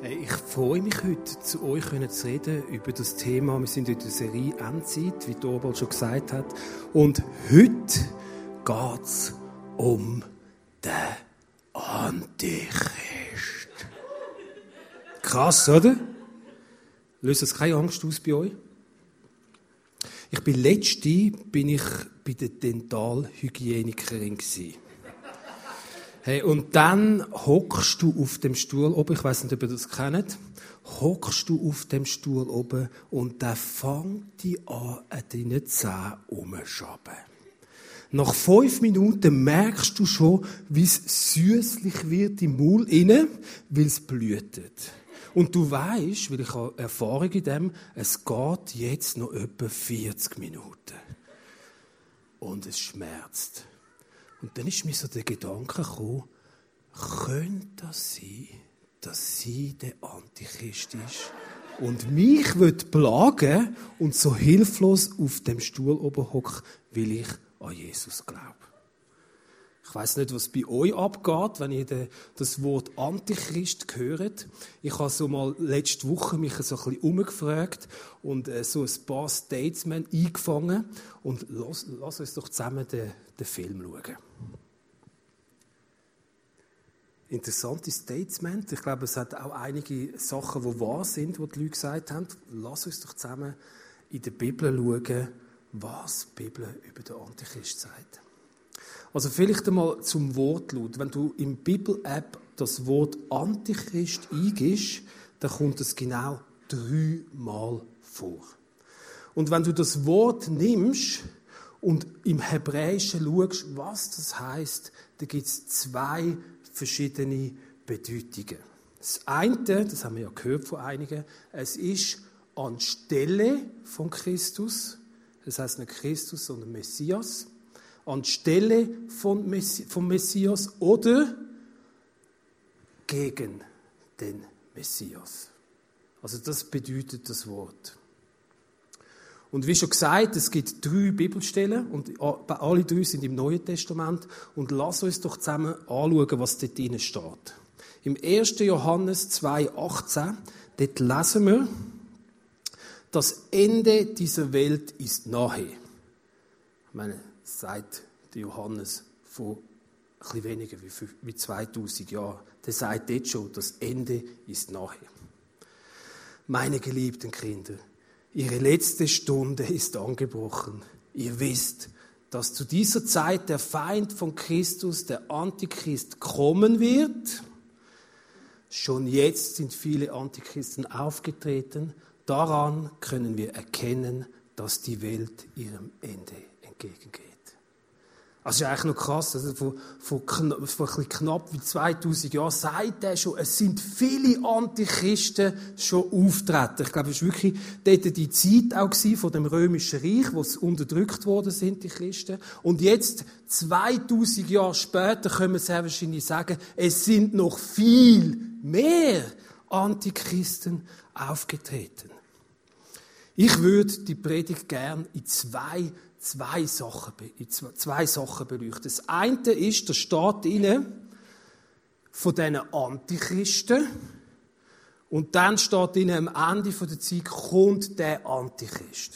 Hey, ich freue mich heute, zu euch zu reden über das Thema. Wir sind in der Serie Endzeit, wie Torvald schon gesagt hat. Und heute geht es um den Antichrist. Krass, oder? Löst das keine Angst aus bei euch? Ich bin letzte bin ich bei der Dentalhygienikerin gewesen. Hey, und dann hockst du auf dem Stuhl oben, ich weiß nicht, ob ihr das kennt, hockst du auf dem Stuhl oben und der fängt dich an, an deinen Zähnen umzuschaben. Nach fünf Minuten merkst du schon, wie es süßlich wird im Maul inne, weil es blühtet. Und du weißt, weil ich habe Erfahrung in dem, es geht jetzt noch etwa 40 Minuten. Und es schmerzt. Und dann ist mir so der Gedanke gekommen, könnte das sein, dass sie der Antichrist ist und mich wird plagen und so hilflos auf dem Stuhl oben hock, weil ich an Jesus glaube. Ich weiß nicht, was bei euch abgeht, wenn ihr das Wort Antichrist hört. Ich habe so mal letzte Woche mich so ein bisschen umgefragt und äh, so ein paar Statesmen eingefangen und lass, lass uns doch zusammen den, den Film schauen. Interessante Statements. Ich glaube, es hat auch einige Sachen, die wahr sind, die die Leute gesagt haben. Lass uns doch zusammen in der Bibel schauen, was die Bibel über den Antichrist sagt. Also vielleicht einmal zum Wortlaut. Wenn du im Bibel-App das Wort Antichrist eingibst, dann kommt es genau dreimal vor. Und wenn du das Wort nimmst und im Hebräischen schaust, was das heißt, dann gibt es zwei verschiedene Bedeutungen. Das eine, das haben wir ja gehört von einigen, es ist anstelle von Christus, das heißt nicht Christus, sondern Messias anstelle von Messi vom Messias oder gegen den Messias. Also das bedeutet das Wort. Und wie schon gesagt, es gibt drei Bibelstellen und alle drei sind im Neuen Testament. Und lass uns doch zusammen anschauen, was dort drin steht. Im 1. Johannes 2,18, dort lesen wir, das Ende dieser Welt ist nahe. Ich meine, sagt Johannes vor bisschen weniger wie 2000 Jahren. Der sagt jetzt schon, das Ende ist nahe. Meine geliebten Kinder, ihre letzte Stunde ist angebrochen. Ihr wisst, dass zu dieser Zeit der Feind von Christus, der Antichrist, kommen wird. Schon jetzt sind viele Antichristen aufgetreten. Daran können wir erkennen, dass die Welt ihrem Ende entgegengeht. Also ist eigentlich noch krass, also vor, vor, knapp, vor ein knapp wie 2000 Jahren sagt er schon, es sind viele Antichristen schon auftreten. Ich glaube, es war wirklich dort die Zeit auch von dem römischen Reich, wo es unterdrückt worden sind, die Christen. Und jetzt, 2000 Jahre später, können wir sehr wahrscheinlich sagen, es sind noch viel mehr Antichristen aufgetreten. Ich würde die Predigt gern in zwei zwei Sachen, zwei Sachen beleuchten. Das eine ist, da steht inne von diesen Antichristen. Und dann steht ihnen am Ende der Zeit, kommt der Antichrist.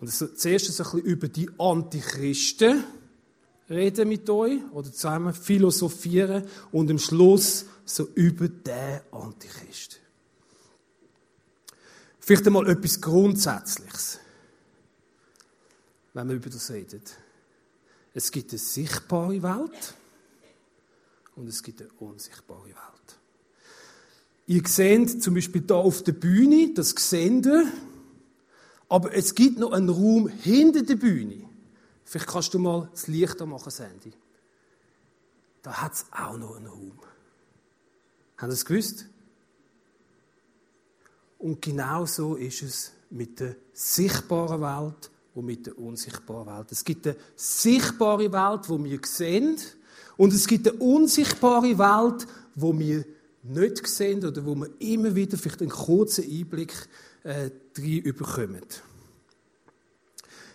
Und zuerst ein bisschen über die Antichristen reden mit euch oder zusammen philosophieren und am Schluss so über den Antichrist. Vielleicht einmal etwas Grundsätzliches wenn man über das redet. Es gibt eine sichtbare Welt und es gibt eine unsichtbare Welt. Ihr seht zum Beispiel da auf der Bühne, das ihr, aber es gibt noch einen Raum hinter der Bühne. Vielleicht kannst du mal das Licht machen, Sandy. Da hat es auch noch einen Raum. Haben Sie es gewusst? Und genau so ist es mit der sichtbaren Welt und mit der unsichtbaren Welt. Es gibt eine sichtbare Welt, wo wir sehen, und es gibt eine unsichtbare Welt, wo wir nicht sehen oder wo wir immer wieder vielleicht einen kurzen Einblick äh, rein überkommen.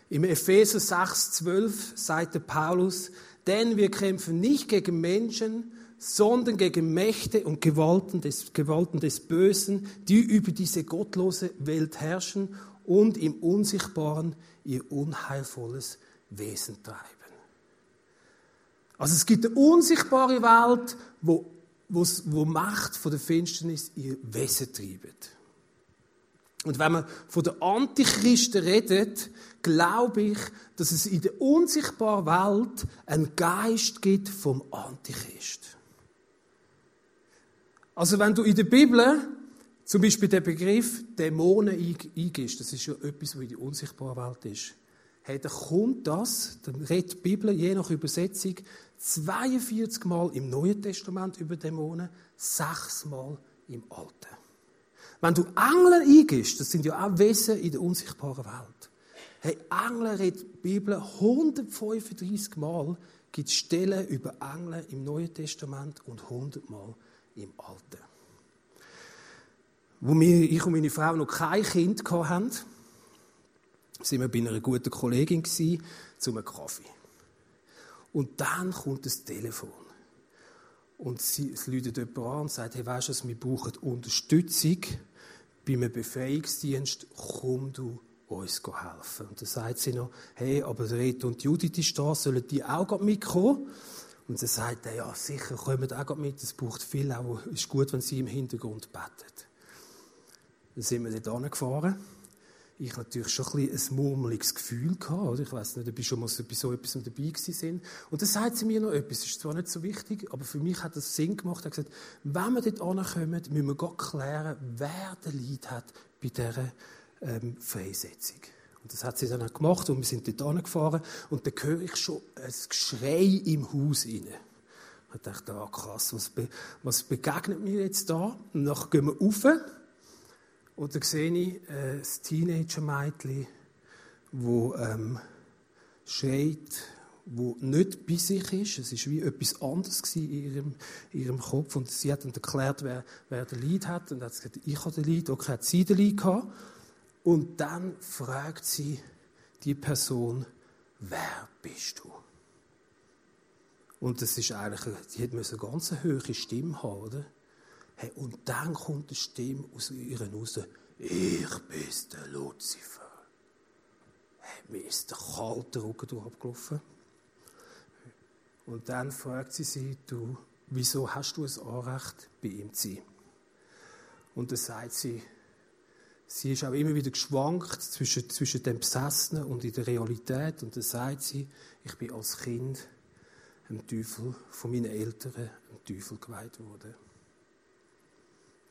Im Epheser 6,12 sagt Paulus, denn wir kämpfen nicht gegen Menschen, sondern gegen Mächte und Gewalten des, Gewalten des Bösen, die über diese gottlose Welt herrschen und im Unsichtbaren ihr unheilvolles Wesen treiben. Also es gibt eine unsichtbare Welt, wo, wo, wo Macht von der Finsternis ihr Wesen treibt. Und wenn man von der Antichristen redet, glaube ich, dass es in der unsichtbaren Welt einen Geist gibt vom Antichrist. Also wenn du in der Bibel zum Beispiel den Begriff Dämonen eingibst, das ist ja etwas, was in der unsichtbaren Welt ist, hey, dann kommt das, dann redet die Bibel je nach Übersetzung 42 Mal im Neuen Testament über Dämonen, 6 Mal im Alten. Wenn du Engel eingibst, das sind ja auch Wesen in der unsichtbaren Welt. Hey, Engel redet die Bibel 135 Mal, gibt Stellen über Engel im Neuen Testament und 100 Mal im Alten. Wo ich und meine Frau noch kein Kind hatten, sind wir bei einer guten Kollegin zu einem Kaffee. Und dann kommt das Telefon. Und sie, es läutet jemand an und sagt, hey, weißt du, wir brauchen Unterstützung bei einem Befreiungsdienst, komm du uns helfen. Und dann sagt sie noch, hey, aber Red und Judith ist da, sollen die auch mitkommen? Und dann sagt ja, sicher, kommen auch mit, es braucht viel, auch ist gut, wenn sie im Hintergrund betet. Dann sind wir dort angefahren ich natürlich schon ein, ein murmeliges Gefühl gehabt. Oder? Ich weiß nicht, ob ich schon mal so etwas dabei gewesen Und dann sagt sie mir noch etwas, das ist zwar nicht so wichtig, aber für mich hat das Sinn gemacht. Er hat gesagt, wenn wir dort ankommen, müssen wir Gott klären, wer den Leid hat bei dieser ähm, Freisetzung. Und das hat sie dann auch gemacht und wir sind dort angefahren und dann höre ich schon ein Geschrei im Haus rein. Ich dachte, ah, krass, was, be was begegnet mir jetzt da? Und dann gehen wir rauf und dann sehe ich äh, ein Teenager-Mädchen, das ähm, schreit, wo nicht bei sich ist. Es war wie etwas anderes in ihrem, in ihrem Kopf. Und sie hat dann erklärt, wer, wer den Lied hat. Und hat gesagt, ich habe den Lied, okay, hat sie den Lied gehabt. Und dann fragt sie die Person, wer bist du? Und das ist eigentlich, die hat eine ganz hohe Stimme haben, oder? Hey, und dann kommt eine Stimme aus ihr raus. Ich bin der Luzifer. Hey, mir ist der kalte Rücken abgelaufen. Und dann fragt sie sie, du, wieso hast du ein Anrecht, bei ihm zu sein? Und dann sagt sie, sie ist auch immer wieder geschwankt zwischen, zwischen dem Besessenen und in der Realität. Und dann sagt sie, ich bin als Kind dem Teufel, von meinen Eltern, dem Teufel geweiht worden.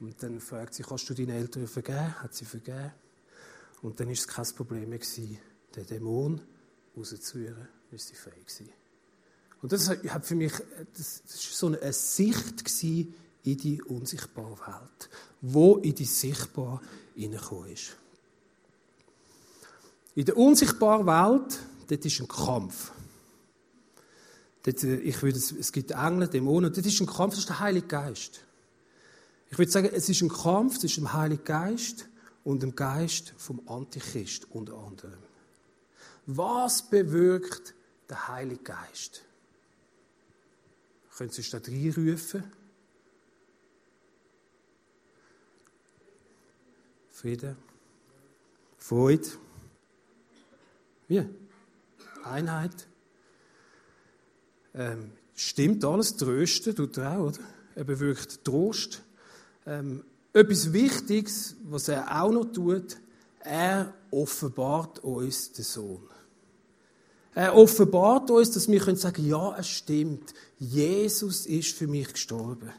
Und dann fragt sie, kannst du deinen Eltern vergeben? Hat sie vergeben. Und dann war es kein Problem mehr, den Dämon rauszuführen, ist sie fähig gewesen. Und das hat für mich, das, das ist so eine Sicht gewesen in die unsichtbare Welt, wo in die sichtbar hineingekommen ist. In der unsichtbaren Welt, dort ist ein Kampf. Dort, äh, ich würde, es gibt Engel, Dämonen, dort ist ein Kampf, das ist der Heilige Geist. Ich würde sagen, es ist ein Kampf zwischen dem Heiligen Geist und dem Geist vom Antichrist unter anderem. Was bewirkt der Heilige Geist? Können Sie da reinrufen? Frieden, Freude, wie? Einheit. Ähm, stimmt alles, trösten tut er auch, oder? Er bewirkt Trost. Ähm, etwas Wichtiges, was er auch noch tut, er offenbart uns den Sohn. Er offenbart uns, dass wir können sagen, ja, es stimmt, Jesus ist für mich gestorben.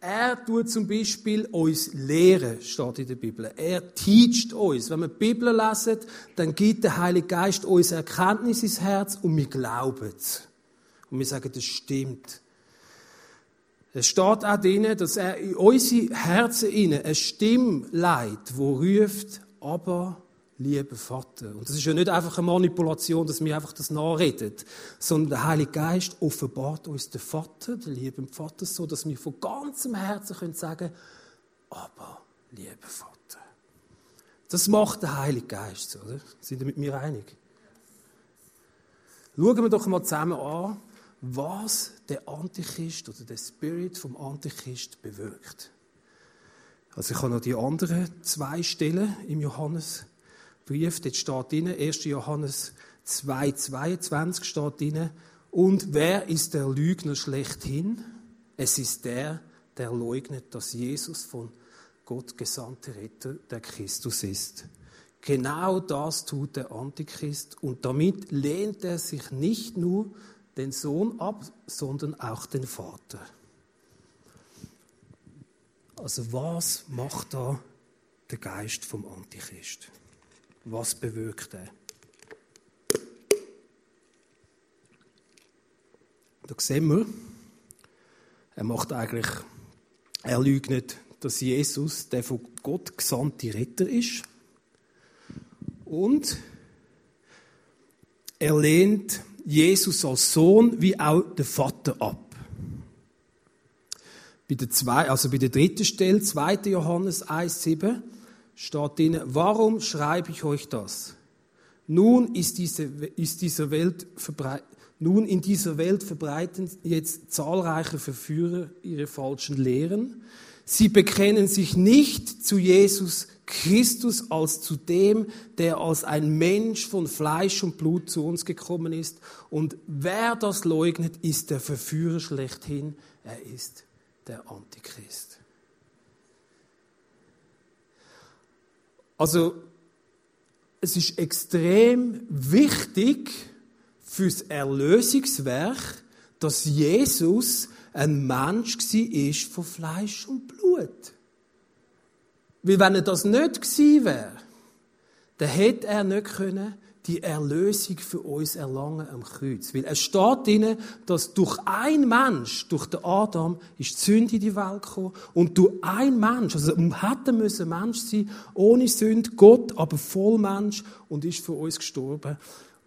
Er tut zum Beispiel uns lehren, steht in der Bibel. Er teacht uns. Wenn wir die Bibel lesen, dann gibt der Heilige Geist uns Erkenntnis ins Herz und wir glauben es. Und wir sagen, das stimmt. Es steht auch drin, dass er in unsere Herzen eine Stimme leitet, die ruft, aber lieber Vater. Und das ist ja nicht einfach eine Manipulation, dass wir einfach das nachreden, sondern der Heilige Geist offenbart uns den Vater, den lieben Vater, so dass wir von ganzem Herzen können sagen, aber lieber Vater. Das macht der Heilige Geist, oder? Sind ihr mit mir einig? Schauen wir doch mal zusammen an, was der Antichrist oder der Spirit vom Antichrist bewirkt. Also ich habe noch die anderen zwei Stellen im Johannesbrief. Dort steht drin, 1. Johannes 2, 22 steht drin, und wer ist der Lügner schlechthin? Es ist der, der leugnet, dass Jesus von Gott gesandte Retter der Christus ist. Genau das tut der Antichrist und damit lehnt er sich nicht nur den Sohn ab, sondern auch den Vater. Also was macht da der Geist vom Antichrist? Was bewirkt er? Da sehen wir, er macht eigentlich, er leugnet, dass Jesus der von Gott gesandte Retter ist. Und er lehnt Jesus als Sohn wie auch den Vater ab. Bei der, zwei, also bei der dritten Stelle, 2. Johannes 1,7, steht drin, warum schreibe ich euch das? Nun ist diese, ist dieser Welt verbreitet, nun, in dieser Welt verbreiten jetzt zahlreiche Verführer ihre falschen Lehren. Sie bekennen sich nicht zu Jesus Christus als zu dem, der als ein Mensch von Fleisch und Blut zu uns gekommen ist. Und wer das leugnet, ist der Verführer schlechthin. Er ist der Antichrist. Also, es ist extrem wichtig, fürs Erlösungswerk, dass Jesus ein Mensch war von Fleisch und Blut. Weil wenn er das nicht gewesen wäre, dann hätte er nicht können die Erlösung für uns erlangen am Kreuz. Weil es steht drinnen, dass durch ein Mensch, durch den Adam, ist die Sünde in die Welt gekommen. Und durch ein Mensch, also hätte müssen Mensch sein, ohne Sünde, Gott, aber voll Mensch und ist für uns gestorben.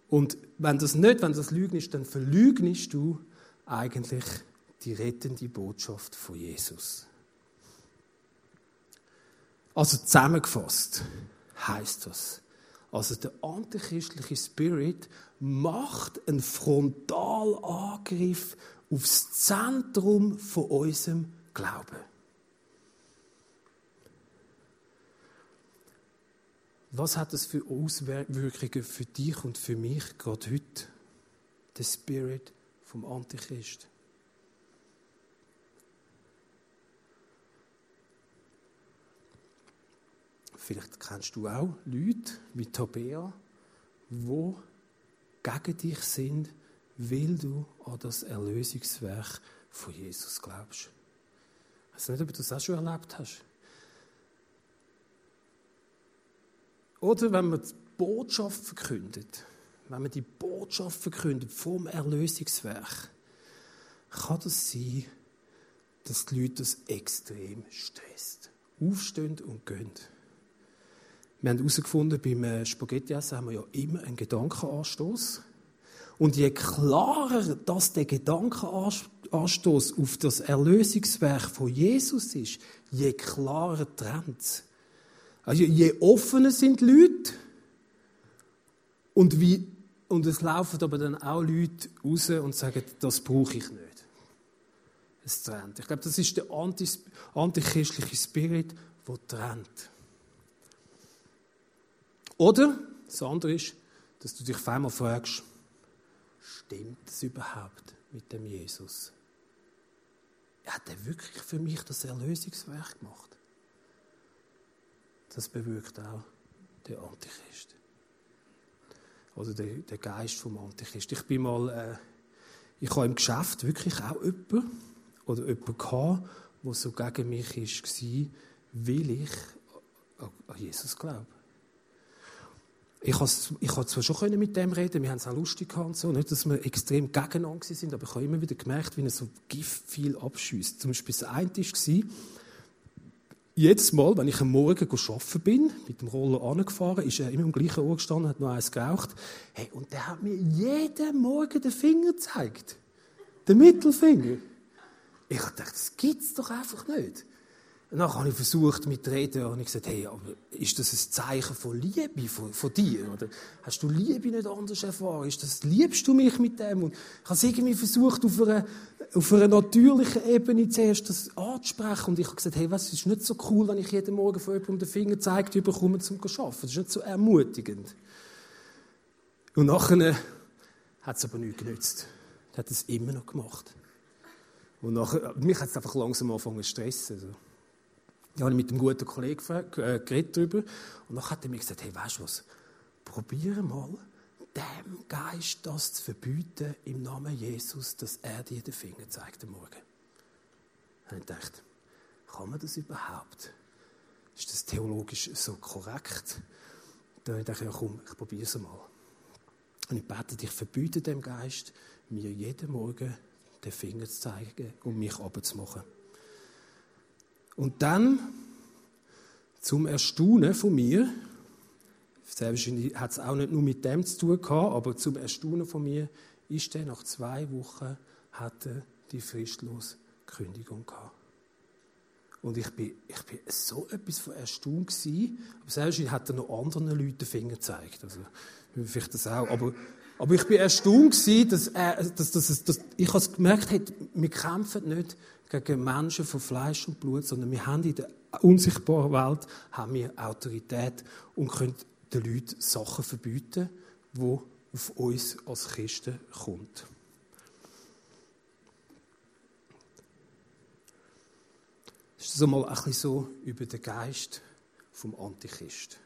Und wenn das nicht, wenn das Lügen ist, dann verlügnest du eigentlich die rettende Botschaft von Jesus. Also zusammengefasst heißt das, also der antichristliche Spirit macht einen Frontalangriff aufs Zentrum von unserem Glauben. Was hat das für Auswirkungen für dich und für mich gerade heute? Der Spirit vom Antichrist. Vielleicht kennst du auch Leute wie Tabea, wo gegen dich sind, weil du an das Erlösungswerk von Jesus glaubst. Ich weiß nicht, ob du das auch schon erlebt hast. Oder wenn man die Botschaft verkündet, wenn man die Botschaft verkündet vom Erlösungswerk, kann das sein, dass die Leute das extrem stresst. Aufstehen und gehen. Wir haben herausgefunden, beim äh, Spaghetti-Essen haben wir ja immer einen Gedankenanstoß. Und je klarer dass der Gedankenanstoß auf das Erlösungswerk von Jesus ist, je klarer trennt. Also je offener sind die Leute und, wie, und es laufen aber dann auch Leute raus und sagen, das brauche ich nicht. Es trennt. Ich glaube, das ist der antichristliche Spirit, der trennt. Oder das andere ist, dass du dich auf einmal fragst, stimmt es überhaupt mit dem Jesus? Hat er wirklich für mich das Erlösungswerk gemacht? das bewirkt auch der Antichrist. Oder der, der Geist vom Antichrist. Ich bin mal, äh, ich habe im Geschäft wirklich auch jemanden, oder jemanden gehabt, der so gegen mich war, weil ich an Jesus glaube. Ich konnte zwar schon mit dem reden, wir haben es auch lustig gehabt so, nicht, dass wir extrem gegeneinander sind, aber ich habe immer wieder gemerkt, wie er so Gift viel abschießt. Zum Beispiel das eine war, jedes Mal, wenn ich am Morgen arbeiten bin, mit dem Roller angefahren, ist er immer am gleichen Ort gestanden, hat noch eins geraucht. Hey, und der hat mir jeden Morgen den Finger gezeigt. Den Mittelfinger. Ich dachte, das gibt's doch einfach nicht. Dann habe ich versucht mit reden und ich gesagt, hey, aber ist das ein Zeichen von Liebe von, von dir? Oder hast du Liebe nicht anders erfahren? Ist das, liebst du mich mit dem? Und ich habe es irgendwie versucht, auf einer, auf einer natürlichen Ebene zuerst das anzusprechen. Und ich habe gesagt, hey, was, ist nicht so cool, wenn ich jeden Morgen von jemandem den Finger zeigt bekomme, um zu arbeiten. Das ist nicht so ermutigend. Und nachher hat es aber nichts genützt. Er hat es immer noch gemacht. Und nachher, mich hat es einfach langsam angefangen zu stressen. Also. Ich habe mit einem guten Kollegen äh, geredet darüber. Und dann hat er mir gesagt, hey, weißt du was? Probiere mal, dem Geist das zu verbieten im Namen Jesus, dass er dir den Finger zeigt am Morgen. Und ich dachte, kann man das überhaupt? Ist das theologisch so korrekt? Dann dachte ich, ja komm, ich probiere es mal. Und ich bete, ich verbiete dem Geist, mir jeden Morgen den Finger zu zeigen und mich abzumachen. Und dann, zum Erstaunen von mir, selbstverständlich hat es auch nicht nur mit dem zu tun gehabt, aber zum Erstaunen von mir, ist er nach zwei Wochen hatte die fristlose Kündigung gehabt. Und ich bin, ich bin so etwas von erstaunt gewesen. Aber selbst hat er noch anderen Leuten den Finger gezeigt. Also, vielleicht das auch. Aber, aber ich bin erstaunt dass er, dass, dass, dass, ich has gemerkt habe, wir kämpfen nicht gegen Menschen von Fleisch und Blut, sondern wir haben in der unsichtbaren Welt haben wir Autorität und können den Leuten Sachen verbieten, die auf uns als Christen kommt. Das ist so mal ein so über den Geist vom Antichrist.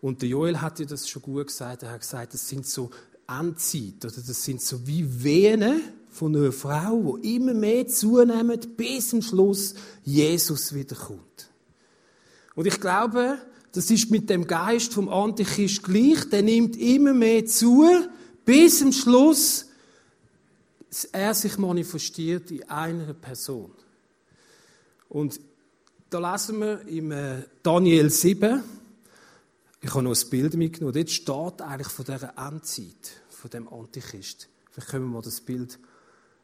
Und der Joel hat ja das schon gut gesagt. Er hat gesagt, das sind so Endzeit, oder das sind so wie Venen von einer Frau, die immer mehr zunehmen, bis zum Schluss Jesus wiederkommt. Und ich glaube, das ist mit dem Geist vom Antichrist gleich. Der nimmt immer mehr zu, bis zum Schluss er sich manifestiert in einer Person. Und da lesen wir im äh, Daniel 7, ich habe noch ein Bild mitgenommen, dort steht eigentlich von dieser Endzeit, von dem Antichrist. Vielleicht können wir mal das Bild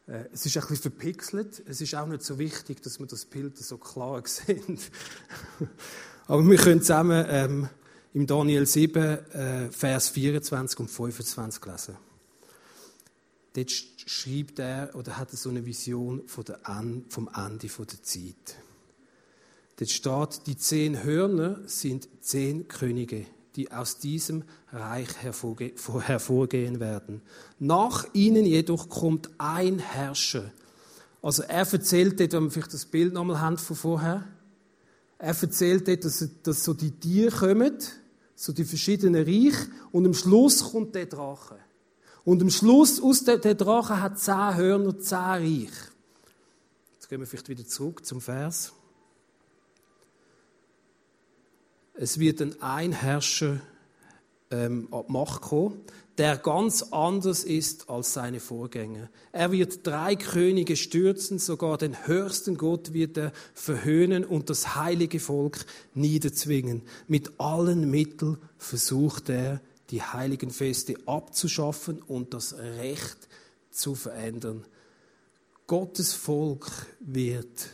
äh, es ist ein bisschen verpixelt. Es ist auch nicht so wichtig, dass wir das Bild so klar sehen. Aber wir können zusammen ähm, im Daniel 7, äh, Vers 24 und 25 lesen. Dort schreibt er oder hat er so eine Vision vom Ende der Zeit. Dort steht, die zehn Hörner sind zehn Könige die aus diesem Reich hervorgehen werden. Nach ihnen jedoch kommt ein Herrscher. Also er erzählt dort, wenn wir vielleicht das Bild nochmal haben von vorher, er erzählt dort, dass, dass so die Tiere kommen, so die verschiedenen Reiche, und am Schluss kommt der Drache. Und am Schluss, aus der, der Drache hat zehn Hörner, zehn Reich. Jetzt gehen wir vielleicht wieder zurück zum Vers. Es wird ein Einherrscher ähm, ab Macht kommen, der ganz anders ist als seine Vorgänger. Er wird drei Könige stürzen, sogar den höchsten Gott wird er verhöhnen und das heilige Volk niederzwingen. Mit allen Mitteln versucht er, die heiligen Feste abzuschaffen und das Recht zu verändern. Gottes Volk wird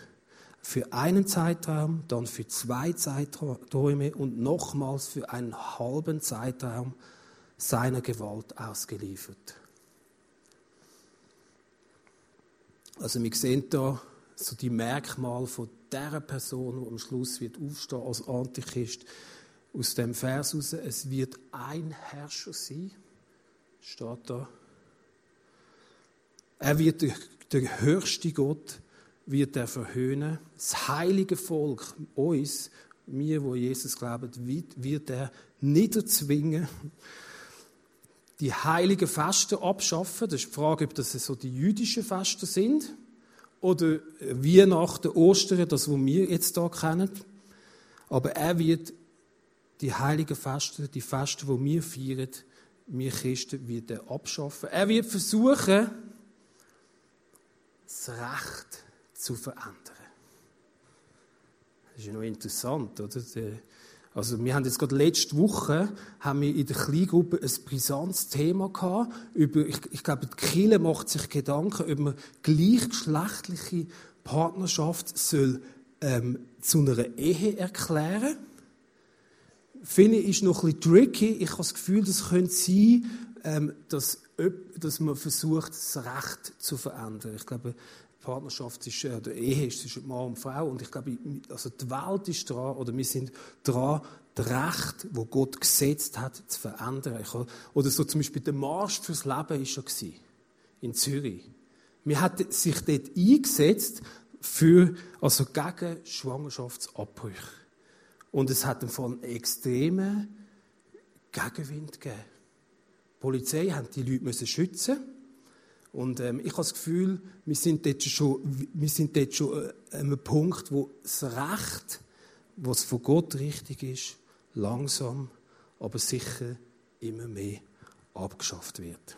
für einen Zeitraum, dann für zwei Zeiträume und nochmals für einen halben Zeitraum seiner Gewalt ausgeliefert. Also wir sehen da so die Merkmale von der Person, die am Schluss wird aufstehen als Antichrist. Aus dem Vers heraus, es wird ein Herrscher sein, steht da. Er wird der, höchste Gott wird er verhöhnen. Das heilige Volk, uns, mir, wo Jesus glauben, wird er niederzwingen. Die heiligen Feste abschaffen. Das ist die Frage, ob das so die jüdischen Feste sind oder Weihnachten, Ostern, das, was wir jetzt da kennen. Aber er wird die heiligen Feste, die Feste, die wir feiern, wir Christen, wird er abschaffen. Er wird versuchen, das Recht zu verändern. Das ist ja noch interessant, oder? Also wir haben jetzt gerade letzte Woche haben wir in der Kleingruppe ein brisantes Thema gehabt über, ich, ich glaube, die Kirche macht sich Gedanken, ob man gleichgeschlechtliche Partnerschaft soll ähm, zu einer Ehe erklären. Finde ich ist noch ein bisschen tricky. Ich habe das Gefühl, das könnte sein, ähm, dass, dass man versucht, das Recht zu verändern. Ich glaube, Partnerschaft ist, äh, oder Ehe ist zwischen Mann und Frau. Und ich glaube, also die Welt ist dran, oder wir sind dran, das Recht, wo Gott gesetzt hat, zu verändern. Oder so zum Beispiel der Marsch fürs Leben ist schon in Zürich. Wir hat sich dort eingesetzt für, also gegen Schwangerschaftsabbrüche. Und es hat einen extremen Gegenwind gegeben. Die Polizei hat die Leute schützen und ähm, ich habe das Gefühl, wir sind dort schon, wir sind dort schon äh, an einem Punkt, wo das Recht, was von Gott richtig ist, langsam, aber sicher immer mehr abgeschafft wird.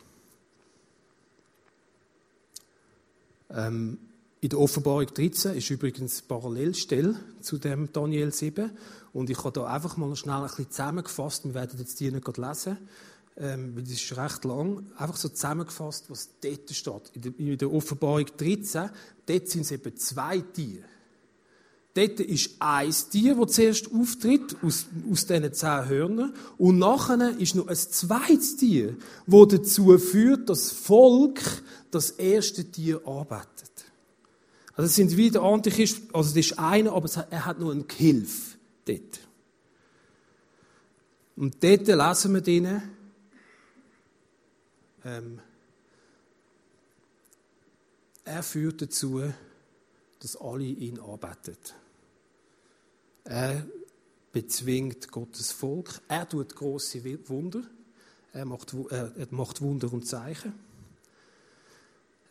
Ähm, in der Offenbarung 13 ist übrigens Parallelstelle zu dem Daniel 7. Und ich habe da einfach mal schnell ein bisschen zusammengefasst. Wir werden jetzt die nicht lesen ähm, weil das ist recht lang, einfach so zusammengefasst, was dort steht. In der, in der Offenbarung 13, dort sind es eben zwei Tiere. Dort ist ein Tier, das zuerst auftritt, aus, aus diesen zehn Hörnern. Und nachher ist noch ein zweites Tier, das dazu führt, dass das Volk das erste Tier arbeitet. Also es sind wieder Antichrist, also das ist einer, aber er hat nur einen Gehilf dort. Und dort lesen wir drinnen, ähm, er führt dazu, dass alle ihn arbeitet. Er bezwingt Gottes Volk. Er tut große Wunder. Er macht, er macht Wunder und Zeichen.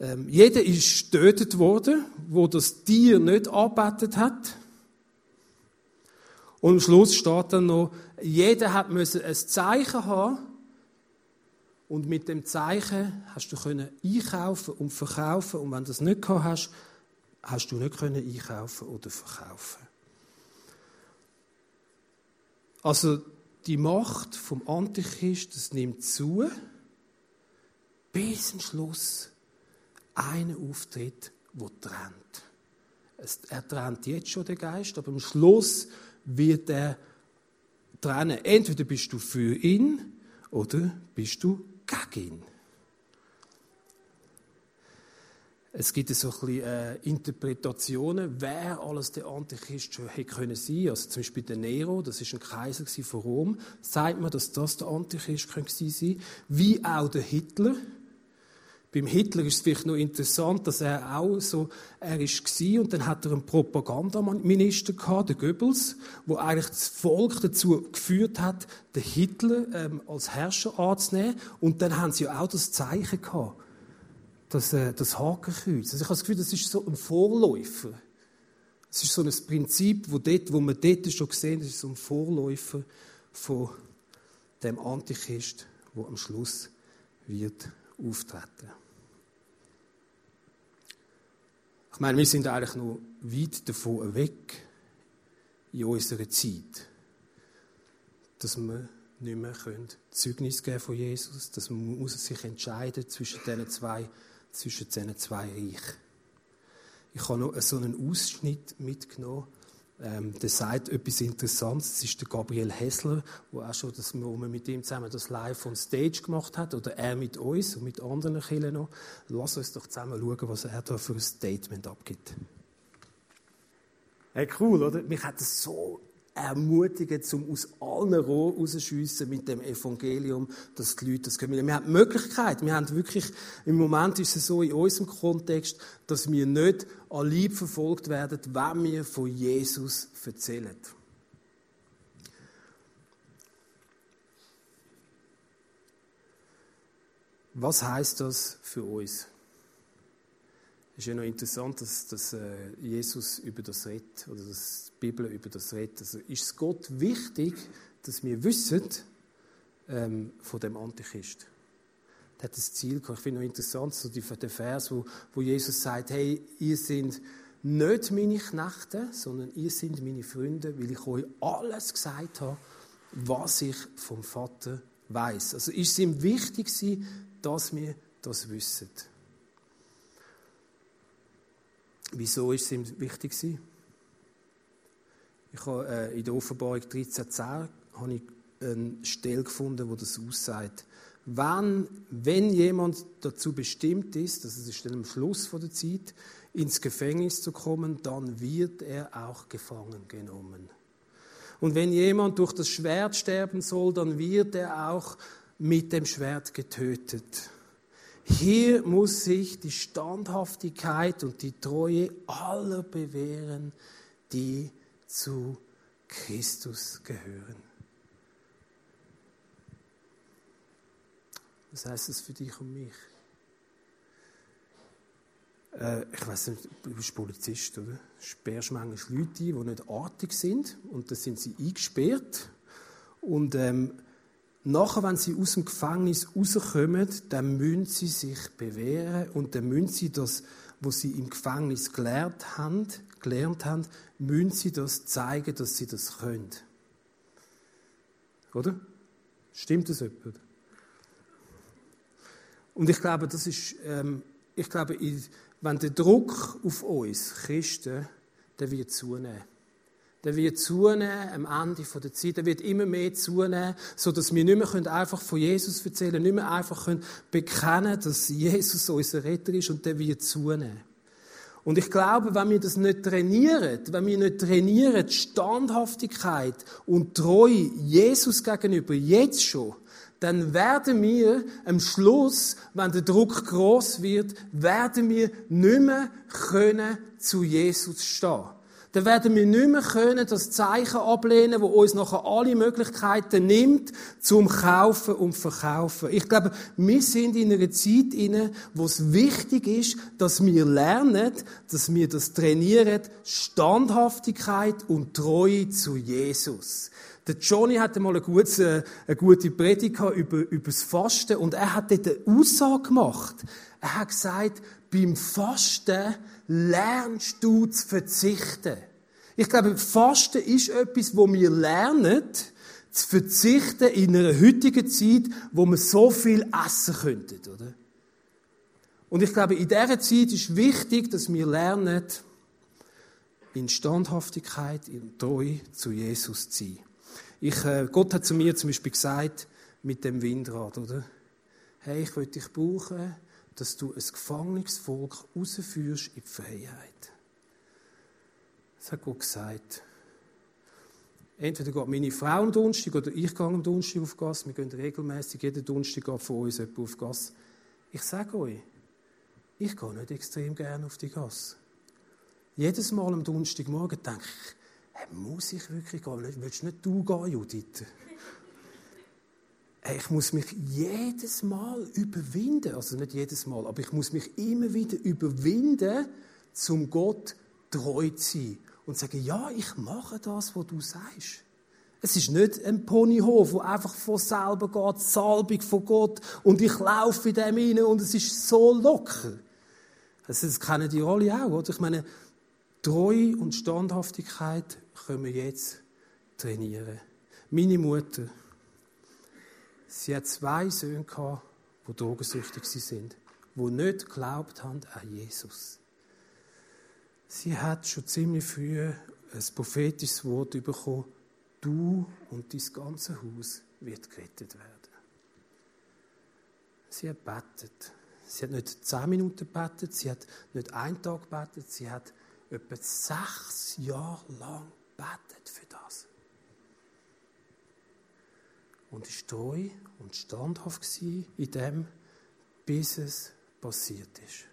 Ähm, jeder ist getötet worden, wo das Tier nicht arbeitet hat. Und am Schluss steht dann noch, jeder hat müssen ein Zeichen haben, und mit dem Zeichen hast du können einkaufen und verkaufen. Und wenn du das nicht gehabt hast, hast du nicht können einkaufen oder verkaufen. Also die Macht vom Antichrist, das nimmt zu, bis zum Schluss einer auftritt, wo trennt. Er trennt jetzt schon den Geist, aber am Schluss wird er trennen. Entweder bist du für ihn oder bist du gegen ihn. Es gibt so ein bisschen äh, Interpretationen, wer alles der Antichrist schon hätte können sein. Also zum Beispiel der Nero, das ist ein Kaiser von Rom, sagt man, dass das der Antichrist könnte sein. Wie auch der Hitler. Beim Hitler ist es vielleicht noch interessant, dass er auch so, er ist war und dann hat er einen Propagandaminister gehabt, den Goebbels, wo eigentlich das Volk dazu geführt hat, den Hitler ähm, als Herrscher anzunehmen. Und dann haben sie ja auch das Zeichen gehabt, das, äh, das Hakenkreuz. Also ich habe das Gefühl, das ist so ein Vorläufer. Es ist so ein Prinzip, wo, dort, wo man dort schon gesehen hat, ist so ein Vorläufer von dem Antichrist, wo am Schluss wird auftreten. Ich meine, wir sind eigentlich noch weit davon weg in unserer Zeit, dass wir nicht mehr Zeugnis geben von Jesus, dass man sich entscheiden zwischen diesen zwei, zwischen diesen zwei Reichen. Ich habe noch so einen Ausschnitt mitgenommen ähm, der sagt etwas Interessantes. Das ist der Gabriel Hessler, wo auch schon, das, wo man mit ihm zusammen das live on stage gemacht hat, oder er mit uns und mit anderen Kindern noch. Lass uns doch zusammen schauen, was er da für ein Statement abgibt. Hey, cool, oder? Mich hat das so ermutigen, um aus allen Rohren rausschiessen mit dem Evangelium, dass die Leute das können. Wir haben die Möglichkeit, wir haben wirklich, im Moment ist es so in unserem Kontext, dass wir nicht an Lieb verfolgt werden, wenn wir von Jesus erzählen. Was heißt das für uns? Es ist ja noch interessant, dass, dass äh, Jesus über das redet, oder dass die Bibel über das redet. Also ist es Gott wichtig, dass wir wissen ähm, von dem Antichrist? Der hat das Ziel gehabt. Ich finde noch interessant, so die, der Vers, wo, wo Jesus sagt, hey, ihr seid nicht meine Knechte, sondern ihr seid meine Freunde, weil ich euch alles gesagt habe, was ich vom Vater weiß. Also ist es ihm wichtig, dass wir das wissen. Wieso ist es ihm wichtig? Ich habe äh, in der Offenbarung 13,10 habe ich eine Stelle gefunden, wo das aussagt. Wenn, wenn jemand dazu bestimmt ist, das ist am Schluss von der Zeit, ins Gefängnis zu kommen, dann wird er auch gefangen genommen. Und wenn jemand durch das Schwert sterben soll, dann wird er auch mit dem Schwert getötet. Hier muss sich die Standhaftigkeit und die Treue aller bewähren, die zu Christus gehören. Was heißt das für dich und mich? Äh, ich weiß nicht, du bist Polizist, oder? Sperrst manchmal Leute die nicht artig sind und dann sind sie eingesperrt. Und ähm, nachher, wenn sie aus dem Gefängnis rauskommen, dann müssen sie sich bewähren und dann müssen sie das, was sie im Gefängnis gelernt haben, gelernt haben, müssen sie das zeigen, dass sie das können. Oder? Stimmt das jemand? Und ich glaube, das ist, ähm, ich glaube, wenn der Druck auf uns Christen, der wird zunehmen. Der wird zunehmen am Ende der Zeit. Der wird immer mehr zunehmen, sodass wir nicht mehr einfach von Jesus erzählen können, nicht mehr einfach bekennen können, dass Jesus unser Retter ist und der wird zunehmen. Und ich glaube, wenn wir das nicht trainieren, wenn wir nicht trainieren, Standhaftigkeit und Treue Jesus gegenüber jetzt schon, dann werden wir am Schluss, wenn der Druck groß wird, werden wir nicht mehr können zu Jesus stehen. Dann werden wir nicht mehr können das Zeichen ablehnen, wo uns nachher alle Möglichkeiten nimmt zum Kaufen und Verkaufen. Ich glaube, wir sind in einer Zeit inne, wo es wichtig ist, dass wir lernen, dass wir das trainieren, Standhaftigkeit und Treue zu Jesus. Der Johnny hatte mal eine gute, eine gute Predigt über, über das Fasten und er hat dort eine Aussage gemacht. Er hat gesagt, beim Fasten lernst du zu verzichten. Ich glaube, Fasten ist etwas, wo wir lernen, zu verzichten in einer heutigen Zeit, wo wir so viel essen könnten, oder? Und ich glaube, in dieser Zeit ist wichtig, dass wir lernen, in Standhaftigkeit, in Treue zu Jesus zu sein. Ich, äh, Gott hat zu mir zum Beispiel gesagt, mit dem Windrad, oder? Hey, ich will dich brauchen, dass du ein Gefängnisvolk rausführst in die Freiheit. Das hat Gott gesagt. Entweder geht meine Frau am Donnerstag oder ich gehe am Donnerstag auf Gas. Wir gehen regelmäßig jeden Donnerstag von uns jemand auf Gas. Ich sage euch, ich gehe nicht extrem gerne auf die Gas. Jedes Mal am Donnerstagmorgen denke ich, hey, muss ich wirklich gehen? Willst nicht du gehen, Judith? Ich muss mich jedes Mal überwinden, also nicht jedes Mal, aber ich muss mich immer wieder überwinden, zum Gott treu zu sein und zu sagen, ja, ich mache das, was du sagst. Es ist nicht ein Ponyhof, wo einfach von selber geht, Salbung von Gott und ich laufe in dem rein und es ist so locker. Also das kennen die alle auch, oder? Ich meine, Treue und Standhaftigkeit können wir jetzt trainieren. Meine Mutter, sie hat zwei Söhne gehabt, die drogensüchtig sind, die nicht geglaubt haben an Jesus. Sie hat schon ziemlich früh ein prophetisches Wort bekommen, du und dein ganze Haus wird gerettet werden. Sie hat betet. Sie hat nicht zehn Minuten betet, sie hat nicht einen Tag betet, sie hat etwa sechs Jahre lang betet für das. Und ist treu und standhaft in dem, bis es passiert ist.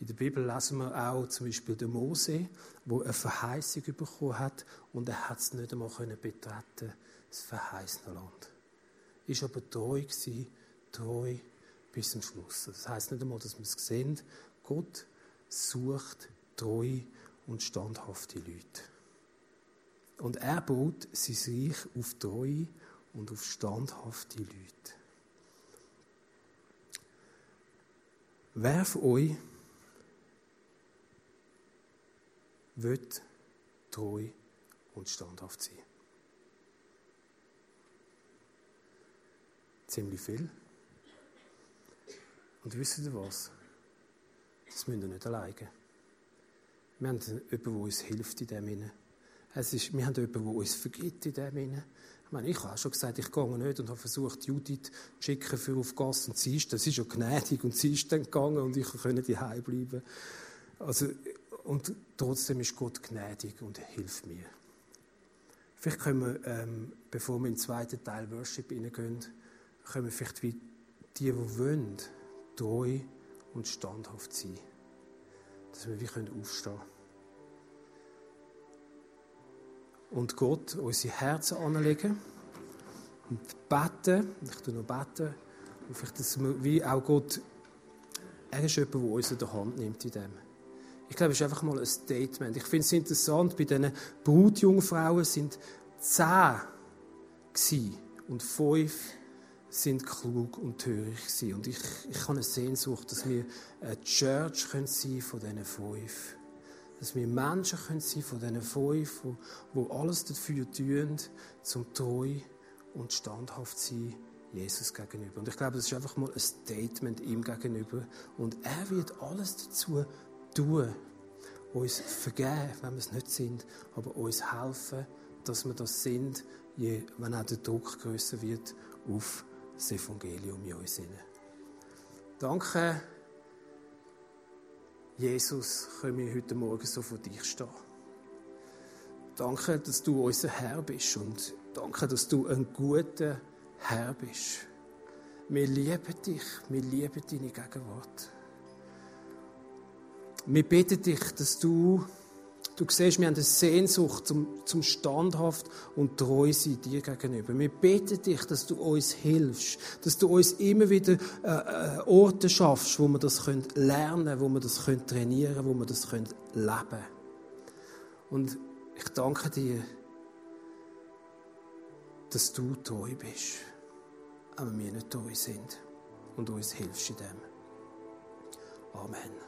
In der Bibel lesen wir auch zum Beispiel den Mose, wo eine Verheißung bekommen hat und er hat es nicht einmal betreten, das verheißene Land. Ist aber treu gewesen, treu bis zum Schluss. Das heißt nicht einmal, dass wir es sehen. Gott sucht treue und standhafte Leute. Und er baut sein Reich auf treue und auf standhafte Leute. Wer von euch wird treu und standhaft sein? Ziemlich viel. Und wisst ihr was? Das müsst ihr nicht alleine. Wir haben jemanden, der uns hilft in dem Sinne. Es ist, wir haben jemanden, der uns vergibt in dem Sinne. Ich meine, ich habe schon gesagt, ich gehe nicht und habe versucht, Judith zu schicken für auf Gas und sie ist, das ist ja gnädig und sie ist dann gegangen und ich konnte daheim bleiben. Also, und trotzdem ist Gott gnädig und hilft mir. Vielleicht können wir, ähm, bevor wir in den zweiten Teil Worship hineingehen, können wir vielleicht wie die, die wollen, treu und standhaft sein. Dass wir wie aufstehen können. Und Gott unsere Herzen anlegen und beten. Ich tue noch beten. Und vielleicht, dass wir, wie auch Gott, er ist jemand, der uns in der Hand nimmt in dem. Ich glaube, es ist einfach mal ein Statement. Ich finde es interessant, bei diesen Brutjungfrauen sind zehn gewesen und fünf sind klug und töricht gewesen. Und ich, ich habe eine Sehnsucht, dass wir eine Church können sein von diesen fünf. Dass wir Menschen können sein von diesen fünf, die, alles dafür tun, zum treu und standhaft zu sein Jesus gegenüber. Und ich glaube, das ist einfach mal ein Statement ihm gegenüber. Und er wird alles dazu tun, uns vergeben, wenn wir es nicht sind, aber uns helfen, dass wir das sind, je, wenn auch der Druck größer wird auf das Evangelium in uns. Danke, Jesus, können wir heute Morgen so vor dich stehen. Danke, dass du unser Herr bist und danke, dass du ein guter Herr bist. Wir lieben dich, wir lieben deine Gegenwart. Wir bitten dich, dass du, du siehst, wir haben eine Sehnsucht zum, zum standhaft und treu sein dir gegenüber. Wir bitten dich, dass du uns hilfst, dass du uns immer wieder äh, äh, Orte schaffst, wo wir das können lernen, wo wir das können trainieren, wo wir das können leben. Und ich danke dir, dass du treu bist, aber wir nicht treu sind und uns hilfst in dem. Amen.